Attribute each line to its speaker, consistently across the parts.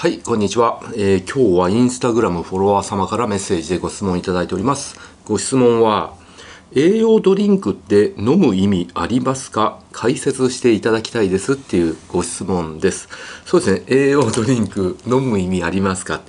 Speaker 1: はい、こんにちは、えー、今日はインスタグラムフォロワー様からメッセージでご質問いただいております。ご質問は、栄養ドリンクって飲む意味ありますか？解説していただきたいですっていうご質問です。そうですね、栄養ドリンク飲む意味ありますか？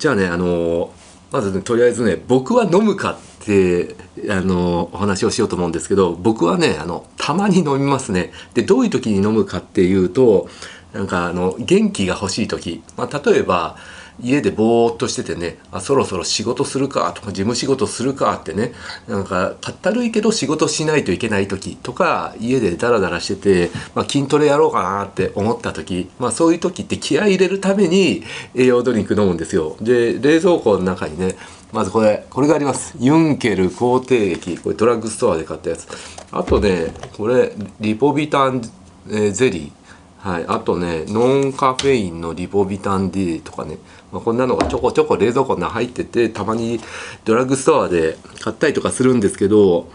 Speaker 1: じゃあね、あのまずね、とりあえずね、僕は飲むかってあのお話をしようと思うんですけど僕はねあのたまに飲みますね。でどういう時に飲むかっていうとなんかあの元気が欲しい時、まあ、例えば家でぼーっとしててねあそろそろ仕事するかとか事務仕事するかってねなんかかったるいけど仕事しないといけない時とか家でダラダラしてて、まあ、筋トレやろうかなって思った時、まあ、そういう時って気合い入れるために栄養ドリンク飲むんですよ。で冷蔵庫の中にねまずこれこれがあります。ユンケル肯定液。これドラッグストアで買ったやつ。あとねこれリポビタン、ゼリー。はい、あとねノンカフェインのリポビタン D とかね、まあ、こんなのがちょこちょこ冷蔵庫に入っててたまにドラッグストアで買ったりとかするんですけど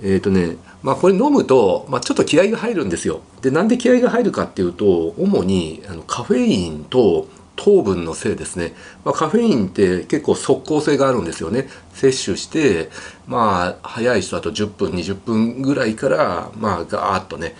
Speaker 1: えっ、ー、とねまあこれ飲むと、まあ、ちょっと気合が入るんですよ。でなんで気合が入るかっていうと主にあのカフェインと糖分のせいですね、まあ、カフェインって結構即効性があるんですよね。摂取してまあ早い人だと10分20分ぐらいからまあガーッとね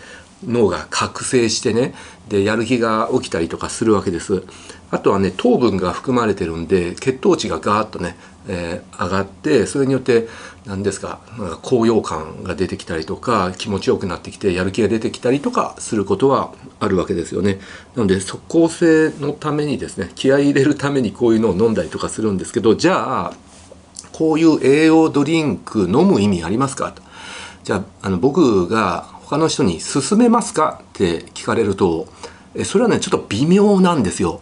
Speaker 1: 脳が覚醒してねでやる気が起きたりとかするわけです。あとはね糖分が含まれてるんで血糖値がガーッとね、えー、上がってそれによって何ですか高揚感が出てきたりとか気持ちよくなってきてやる気が出てきたりとかすることはあるわけですよね。なので即効性のためにですね気合い入れるためにこういうのを飲んだりとかするんですけどじゃあこういう栄養ドリンク飲む意味ありますか？と。じゃああの僕が他の人に勧めますかって聞かれるとそれはねちょっと微妙なんですよ。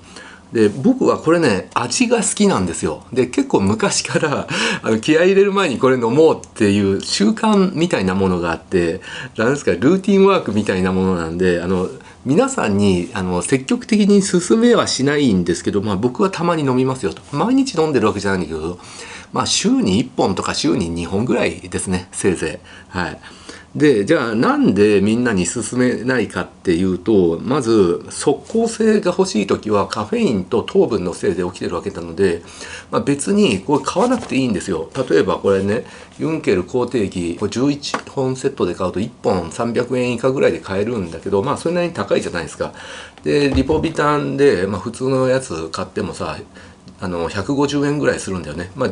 Speaker 1: で僕はこれね味が好きなんですよで結構昔から あの気合い入れる前にこれ飲もうっていう習慣みたいなものがあって何ですかルーティンワークみたいなものなんであの皆さんにあの積極的に勧めはしないんですけど、まあ、僕はたまに飲みますよと。毎日飲んでるわけじゃないんだけど、まあ、週に1本とか週に2本ぐらいですねせいぜい。はい。でじゃあなんでみんなに勧めないかっていうとまず即効性が欲しい時はカフェインと糖分のせいで起きてるわけなので、まあ、別にこれ買わなくていいんですよ。例えばこれねユンケル肯定液これ11本セットで買うと1本300円以下ぐらいで買えるんだけどまあそれなりに高いじゃないですか。でリポビタンで、まあ、普通のやつ買ってもさあの150円ぐらいするんだよね、まあ、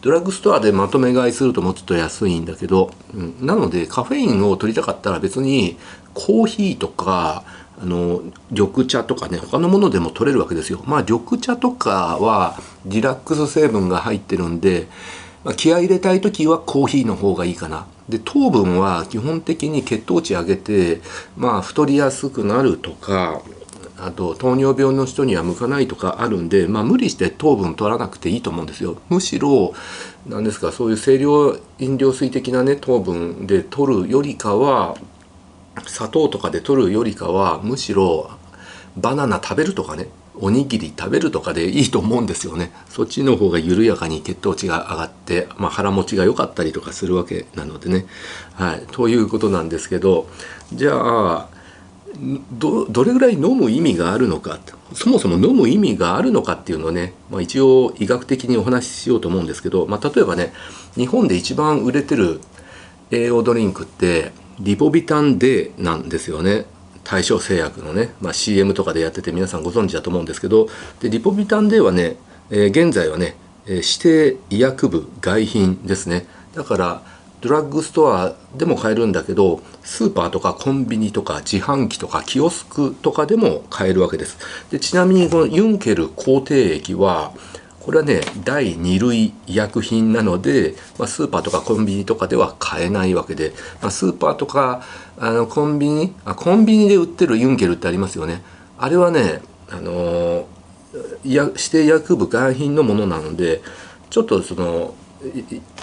Speaker 1: ドラッグストアでまとめ買いするともうちょっと安いんだけど、うん、なのでカフェインを取りたかったら別にコーヒーとかあの緑茶とかね他のものでも取れるわけですよ。まあ緑茶とかはリラックス成分が入ってるんで、まあ、気合入れたい時はコーヒーの方がいいかな。で糖分は基本的に血糖値上げてまあ太りやすくなるとかあと糖尿病の人には向かないとかあるんで、まあ、無理して糖分取らなくていいと思うんですよ。むしろ何ですかそういう清涼飲料水的なね糖分で取るよりかは砂糖とかで取るよりかはむしろバナナ食べるとかね。おにぎり食べるとかでいいと思うんですよね。そっちの方が緩やかに血糖値が上がって、まあ、腹持ちが良かったりとかするわけなのでね。はい。ということなんですけどじゃあどどれぐらい飲む意味があるのか。そもそも飲む意味があるのかっていうのをね、まあ、一応医学的にお話ししようと思うんですけど、まあ、例えばね日本で一番売れてる栄養ドリンクってリポビタン D なんですよね。大正製薬のね、まあ、CM とかでやってて皆さんご存知だと思うんですけどでリポビタン D はね、えー、現在はね、えー、指定医薬部外品ですね。だからドラッグストアでも買えるんだけどスーパーとかコンビニとか自販機とかキオスクとかでも買えるわけです。でちなみにこのユンケル肯定液はこれはね第2類医薬品なので、まあ、スーパーとかコンビニとかでは買えないわけで、まあ、スーパーとかあのコンビニあコンビニで売ってるユンケルってありますよねあれはねあの指定薬部外品のものなのでちょっとその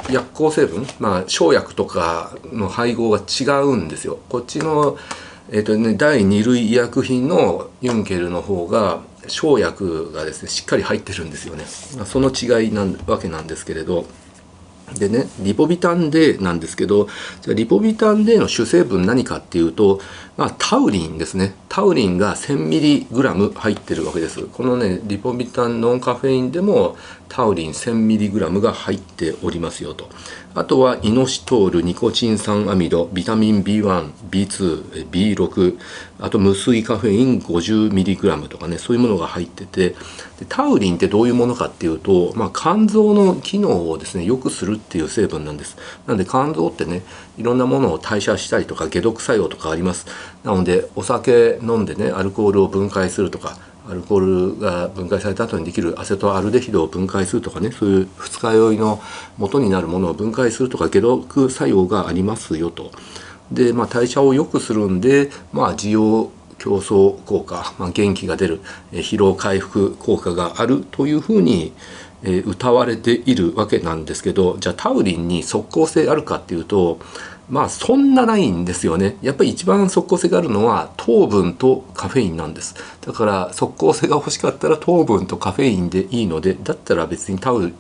Speaker 1: 薬効成分、まあ、生薬とかの配合が違うんですよ。こっちの、えーとね、第2類医薬品のユンケルの方が生薬がですねしっかり入ってるんですよね。その違いなわけなんですけれど。でねリポビタン D なんですけどじゃリポビタン D の主成分何かっていうと、まあ、タウリンですね。タウリンが 1000mg 入ってるわけです。このねリポビタンノンカフェインでもタウリン 1000mg が入っておりますよと。あとはイノシトールニコチン酸アミドビタミン B1B2B6 あと無水カフェイン 50mg とかねそういうものが入っててタウリンってどういうものかっていうと、まあ、肝臓の機能をですね良くするっていう成分なんですなので肝臓ってねいろんなものを代謝したりとか解毒作用とかありますなのでお酒飲んでねアルコールを分解するとかアルコールが分解された後にできるアセトアルデヒドを分解するとかねそういう二日酔いの元になるものを分解するとか解毒作用がありますよと。で、まあ、代謝を良くするんで、まあ、需要競争効果、まあ、元気が出る、疲労回復効果があるというふうに、えー、歌われているわけなんですけどじゃあタウリンに即効性あるかっていうとまあそんなないんですよね。やっぱり一番即効性があるのは糖分とカフェインなんです。だから即効性が欲しかったら糖分とカフェインでいいのでだったら別にタウ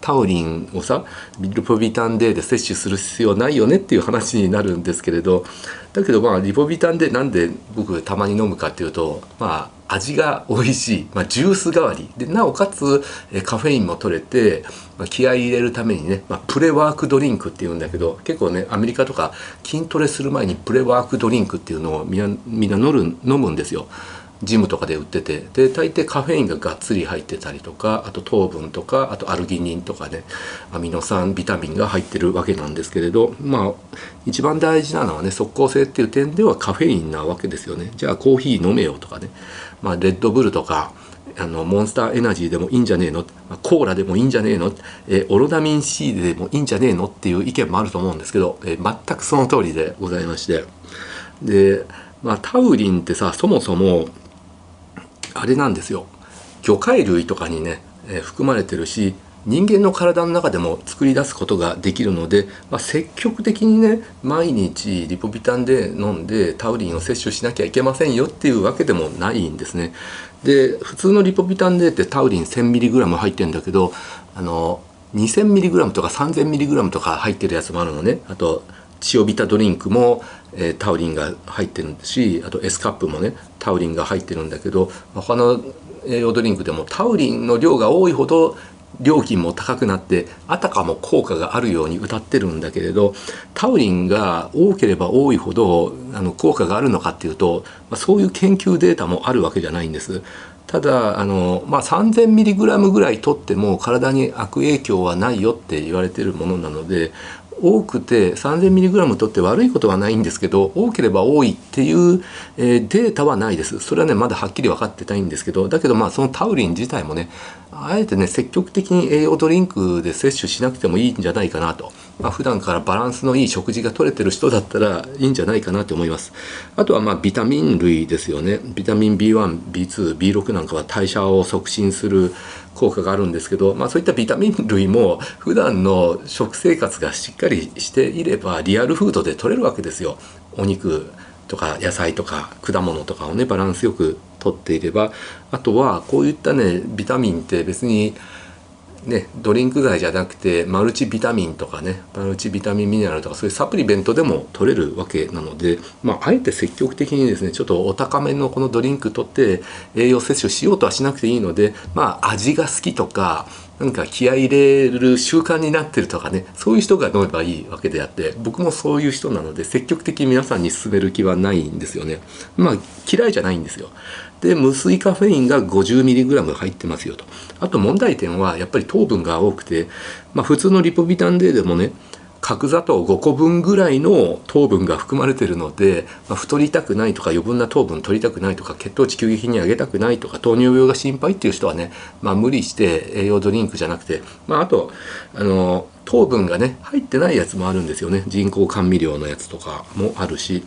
Speaker 1: タウリンをさビルポビタン D で摂取する必要ないよねっていう話になるんですけれどだけどまあリポビタン D なんで僕たまに飲むかっていうとまあ味が美味しい、まあ、ジュース代わりでなおかつカフェインも取れて、まあ、気合い入れるためにね、まあ、プレワークドリンクっていうんだけど結構ねアメリカとか筋トレする前にプレワークドリンクっていうのをみんなみんな飲むんですよ。ジムとかで売っててで大抵カフェインががっつり入ってたりとかあと糖分とかあとアルギニンとかねアミノ酸ビタミンが入ってるわけなんですけれどまあ一番大事なのはね即効性っていう点ではカフェインなわけですよね。じゃあコーヒー飲めよとかね、まあ、レッドブルとかあのモンスターエナジーでもいいんじゃねえの？コーラでもいいんじゃねえの、え、オロナミン C でもいいんじゃねえのっていう意見もあると思うんですけど、え、全くその通りでございまして。で、まあ、タウリンってさそもそもあれなんですよ魚介類とかにね、えー、含まれてるし人間の体の中でも作り出すことができるので、まあ、積極的にね毎日リポビタンで飲んでタウリンを摂取しなきゃいけませんよっていうわけでもないんですね。で普通のリポビタン D ってタウリン 1000mg 入ってるんだけどあの 2000mg とか 3000mg とか入ってるやつもあるのねあと塩ビタドリンクも、えー、タウリンが入ってるしあと S カップもねタウリンが入ってるんだけど他の栄養ドリンクでもタウリンの量が多いほど料金も高くなってあたかも効果があるように歌ってるんだけれどタウリンが多ければ多いほどあの効果があるのかっていうと、まあ、そういう研究データもあるわけじゃないんです。ただあの、まあ、3000mg ぐらい取っても体に悪影響はないよって言われてるものなので多くて 3000mg とって悪いことはないんですけど多ければ多いっていう、えー、データはないです。それはねまだはっきり分かってないんですけどだけどまあそのタウリン自体もねあえてね積極的に栄養ドリンクで摂取しなくてもいいんじゃないかなと、まあ、普段からバランスのいい食事が取れてる人だったらいいんじゃないかなと思います。あとはまあビタミン類ですよね。ビタミン B1B2B6 なんかは代謝を促進する効果があるんですけど、まあ、そういったビタミン類も普段の食生活がしっかりしていればリアルフードで取れるわけですよ。お肉とか野菜とか果物とかをねバランスよくとっていれば。あとはこういったねビタミンって別にね、ドリンク外じゃなくてマルチビタミンとかねマルチビタミンミネラルとかそういうサプリメントでも取れるわけなので、まあ、あえて積極的にですねちょっとお高めのこのドリンク取って栄養摂取しようとはしなくていいので、まあ、味が好きとかなんか気合い入れる習慣になってるとかねそういう人が飲めばいいわけであって僕もそういう人なので積極的に皆さんに勧める気はないんですよね。まあ嫌いじゃないんですよ。で無水カフェインが 50mg 入ってますよと。あと問題点はやっぱり糖分が多くて、まあ、普通のリポビタン D でもね角砂糖5個分ぐらいの糖分が含まれてるので、まあ、太りたくないとか余分な糖分取りたくないとか血糖値急激に上げたくないとか糖尿病が心配っていう人はね、まあ、無理して栄養ドリンクじゃなくて、まあ、あとあの糖分がね入ってないやつもあるんですよね。人工甘味料のやつとかもあるし。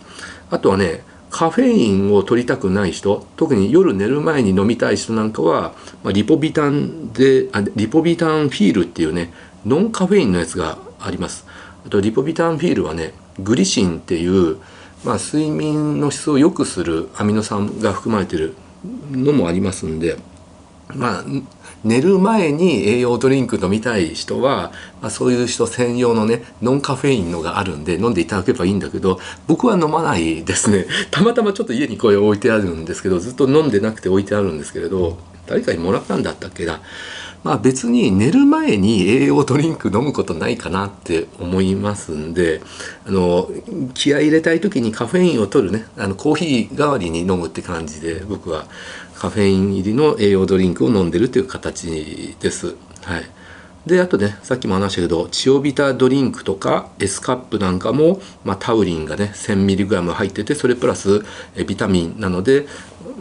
Speaker 1: あとはねカフェインを取りたくない人特に夜寝る前に飲みたい人なんかは、まあ、リポビタンであリポビタンフィールっていうねノンカフェインのやつがあります。あとリポビタンフィールはねグリシンっていう、まあ、睡眠の質を良くするアミノ酸が含まれてるのもありますんでまあ寝る前に栄養ドリンク飲みたい人は、まあ、そういう人専用のねノンカフェインのがあるんで飲んでいただければいいんだけど僕は飲まないですね。たまたまちょっと家にこれ置いてあるんですけどずっと飲んでなくて置いてあるんですけれど誰かにもらったんだったっけな。まあ別に寝る前に栄養ドリンク飲むことないかなって思いますんであの気合い入れたい時にカフェインを取るねあのコーヒー代わりに飲むって感じで僕はカフェイン入りの栄養ドリンクを飲んでるという形です。はいであとねさっきも話したけどチオビタドリンクとか S カップなんかも、まあ、タウリンがね 1000mg 入っててそれプラスえビタミンなので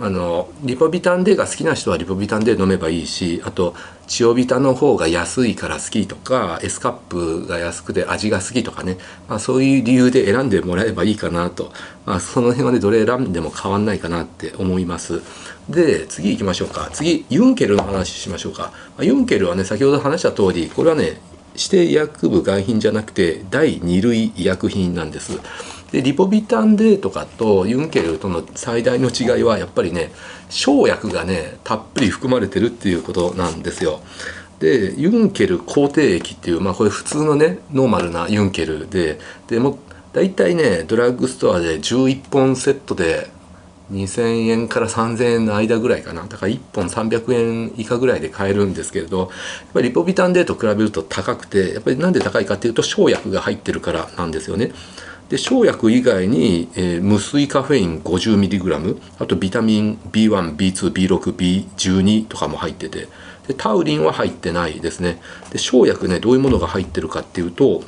Speaker 1: あのリポビタン D が好きな人はリポビタン D 飲めばいいしあとチオビタの方が安いから好きとか S カップが安くて味が好きとかね、まあ、そういう理由で選んでもらえばいいかなと、まあ、その辺はねどれ選んでも変わんないかなって思います。で次行きましょうか。次ユンケルの話しましょうか。ユンケルはね先ほど話した通りこれはね指定医薬部外品じゃなくて第2類医薬品なんです。でリポビタン D とかとユンケルとの最大の違いはやっぱりね生薬がねたっぷり含まれてるっていうことなんですよ。でユンケル抗体液っていうまあこれ普通のねノーマルなユンケルででも大体ねドラッグストアで11本セットで2000円から3000円の間ぐらいかなだから1本300円以下ぐらいで買えるんですけれどやっぱりリポビタン D と比べると高くてやっぱりなんで高いかっていうと生薬が入ってるからなんですよね。で生薬以外に、えー、無水カフェイン 50mg あとビタミン B1B2B6B12 とかも入っててでタウリンは入ってないですねで生薬ねどういうものが入ってるかっていうと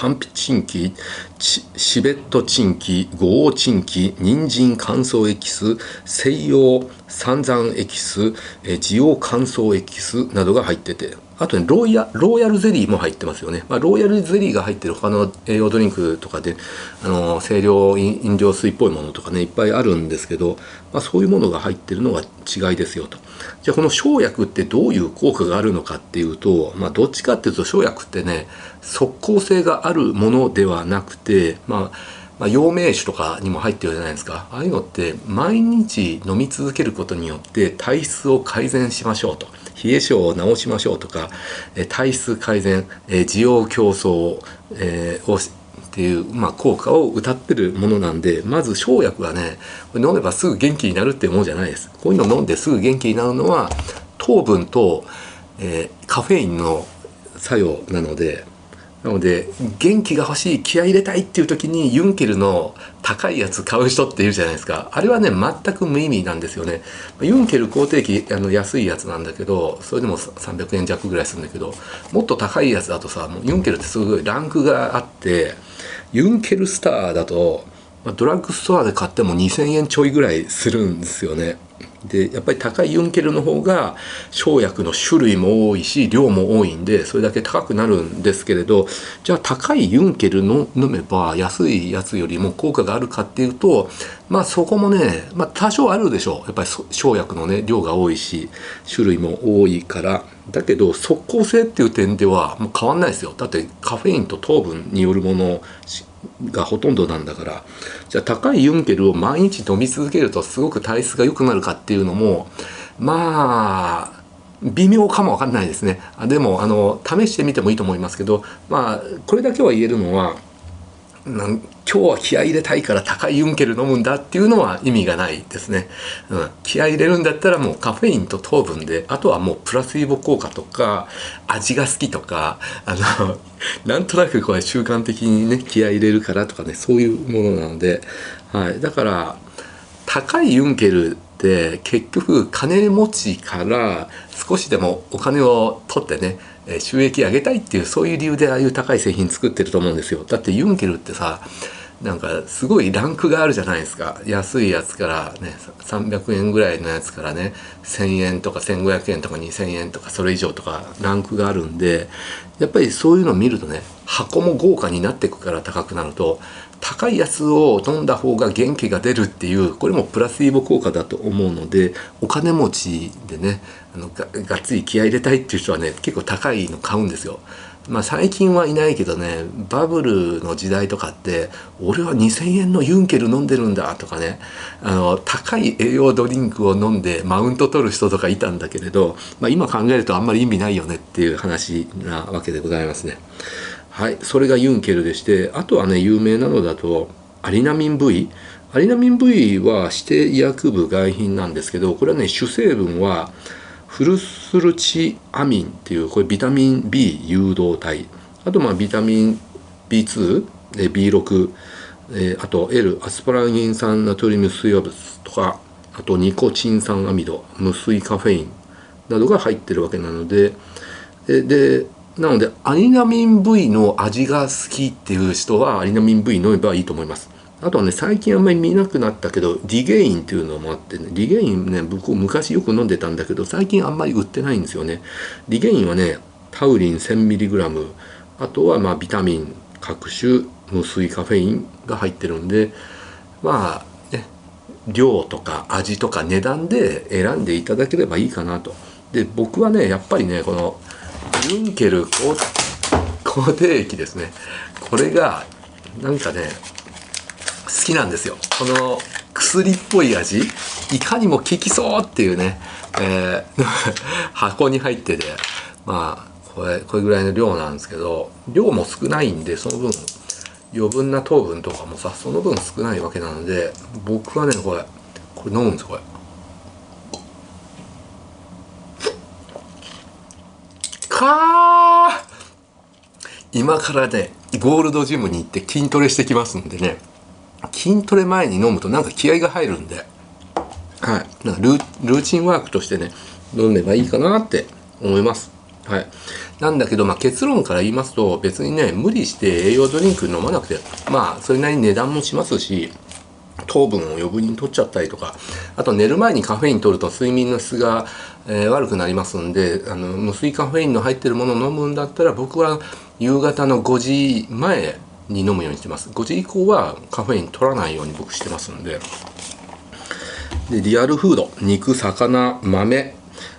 Speaker 1: パンプチンキチベットチンキゴオチンキ人参乾燥エキス西洋三山エキスジオ乾燥エキスなどが入ってて。あとねロイヤローヤルゼリーも入ってますよね、まあ、ローヤルゼリーが入ってる他の栄養ドリンクとかであの清涼飲料水っぽいものとかねいっぱいあるんですけど、まあ、そういうものが入ってるのが違いですよと。じゃあこの生薬ってどういう効果があるのかっていうと、まあ、どっちかっていうと生薬ってね即効性があるものではなくてまあまあ、陽明酒とかにも入ってるじゃないですか。ああいうのって毎日飲み続けることによって体質を改善しましょうと。冷え性を治しましょうとか、え体質改善、え需要競争、えー、をっていう、まあ、効果を謳ってるものなんでまず生薬はねこれ飲めばすぐ元気になるっていうものじゃないです。こういうの飲んですぐ元気になるのは糖分と、えー、カフェインの作用なのでなので元気が欲しい気合い入れたいっていう時にユンケルの高いやつ買う人っているじゃないですか。あれはね全く無意味なんですよね。ユンケル肯定期あの安いやつなんだけどそれでも300円弱ぐらいするんだけどもっと高いやつだとさもうユンケルってすごいランクがあってユンケルスターだとドラッグストアで買っても2000円ちょいぐらいするんですよねでやっぱり高いユンケルの方が生薬の種類も多いし量も多いんでそれだけ高くなるんですけれどじゃあ高いユンケルの飲めば安いやつよりも効果があるかっていうとまあそこもね、まあ、多少あるでしょう。やっぱり生薬のね量が多いし種類も多いから。だけど即効性っていう点ではもう変わんないですよ。だってカフェインと糖分によるものがほとんどなんだから。じゃあ高いユンケルを毎日飲み続けるとすごく体質が良くなるかってていうのもまあ微妙かもわかんないですね。でもあの試してみてもいいと思いますけどまあこれだけは言えるのはなん今日は気合い入れたいから高いユンケル飲むんだっていうのは意味がないですね、うん、気合い入れるんだったらもうカフェインと糖分であとはもうプラスイボ効果とか味が好きとかあの なんとなくこれ習慣的にね気合い入れるからとかねそういうものなので、はい、だから高いユンケルって結局金持ちから少しでもお金を取ってね収益上げたいっていうそういう理由でああいう高い製品作ってると思うんですよ。だってユンケルってさなんかすごいランクがあるじゃないですか。安いやつからね300円ぐらいのやつからね1,000円とか1,500円とか2,000円とかそれ以上とかランクがあるんでやっぱりそういうのを見るとね箱も豪華になっていくから高くなると高いやつを飲んだ方が元気が出るっていうこれもプラスイボ効果だと思うのでお金持ちでねあのががっつり気合い入れたいっていう人はね結構高いの買うんですよ。まあ最近はいないけどねバブルの時代とかって俺は2,000円のユンケル飲んでるんだとかねあの高い栄養ドリンクを飲んでマウント取る人とかいたんだけれど、まあ、今考えるとあんまり意味ないよねっていう話なわけでございますね。はい、それがユンケルでしてあとはね有名なのだとアリナミン V アリナミン V は指定医薬部外品なんですけどこれはね主成分はフルスルチアミンっていうこれビタミン B 誘導体。あとまあビタミン B2 B6 えー、あと L アスパラギン酸ナトリウム水溶物とかあとニコチン酸アミド無水カフェインなどが入ってるわけなのででなのでアリナミン V の味が好きっていう人はアリナミン V 飲めばいいと思います。あとはね最近あんまり見なくなったけどリゲインっていうのもあってねリゲインね僕昔よく飲んでたんだけど最近あんまり売ってないんですよね。リゲインはねタウリン 1000mg あとはまあビタミン各種無水カフェインが入ってるんでまあね量とか味とか値段で選んでいただければいいかなと。で僕はねやっぱりねこのユンケル肯定液ですね。これがなんかね好きなんですよ。この薬っぽい味いかにも効きそうっていうね、えー、箱に入ってて。まあこれこれぐらいの量なんですけど量も少ないんでその分余分な糖分とかもさその分少ないわけなので僕はねこれこれ飲むんですこれ。かー今からねゴールドジムに行って筋トレしてきますんでね。筋トレ前に飲むとなんか気合が入るんで、はい、なんかルーチンワークとしてね飲めばいいかなって思います。はい、なんだけど、まあ、結論から言いますと別にね無理して栄養ドリンク飲まなくてまあそれなりに値段もしますし糖分を余分に取っちゃったりとかあと寝る前にカフェイン取ると睡眠の質が、えー、悪くなりますんであの無水カフェインの入ってるものを飲むんだったら僕は夕方の5時前に飲むようにしてます。5時以降はカフェイン取らないように僕してますんで。でリアルフード。肉魚豆。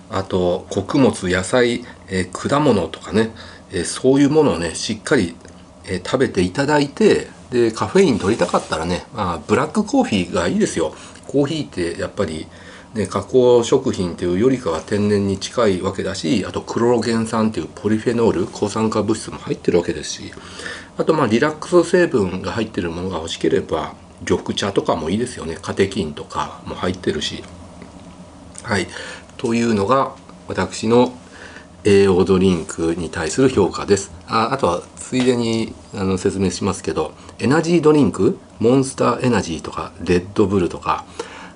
Speaker 1: あと穀物野菜、えー、果物とかね、えー、そういうものをねしっかり、え、食べていただいてでカフェイン取りたかったらね、まあ、ブラックコーヒーがいいですよ。コーヒーってやっぱりね、加工食品っていうよりかは天然に近いわけだしあとクロロゲン酸っていうポリフェノール抗酸化物質も入ってるわけですしあとまあリラックス成分が入ってるものが欲しければ緑茶とかもいいですよね。カテキンとかも入ってるし。はい。というのが私の栄養ドリンクに対する評価です。ああとはついでにあの説明しますけどエナジードリンク？モンスターエナジーとかレッドブルとか。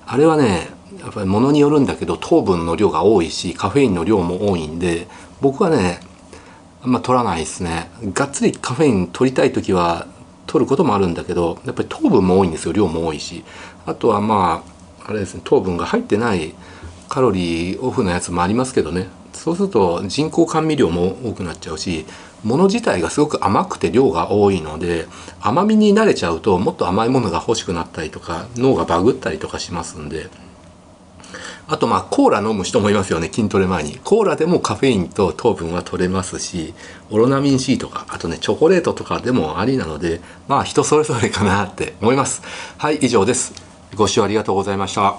Speaker 1: あれはねやっぱり物によるんだけど糖分の量が多いしカフェインの量も多いんで僕はねあんま取らないですね。がっつりカフェイン取りたい時は取ることもあるんだけどやっぱり糖分も多いんですよ。量も多いし。あとはまああれですね糖分が入ってないカロリーオフのやつもありますけどね。そうすると人工甘味料も多くなっちゃうし物自体がすごく甘くて量が多いので甘みに慣れちゃうともっと甘いものが欲しくなったりとか脳がバグったりとかしますんで。あとまあコーラ飲む人もいますよね筋トレ前に。コーラでもカフェインと糖分は取れますしオロナミン C とかあとねチョコレートとかでもありなのでまあ人それぞれかなって思います。はい以上です。ご視聴ありがとうございました。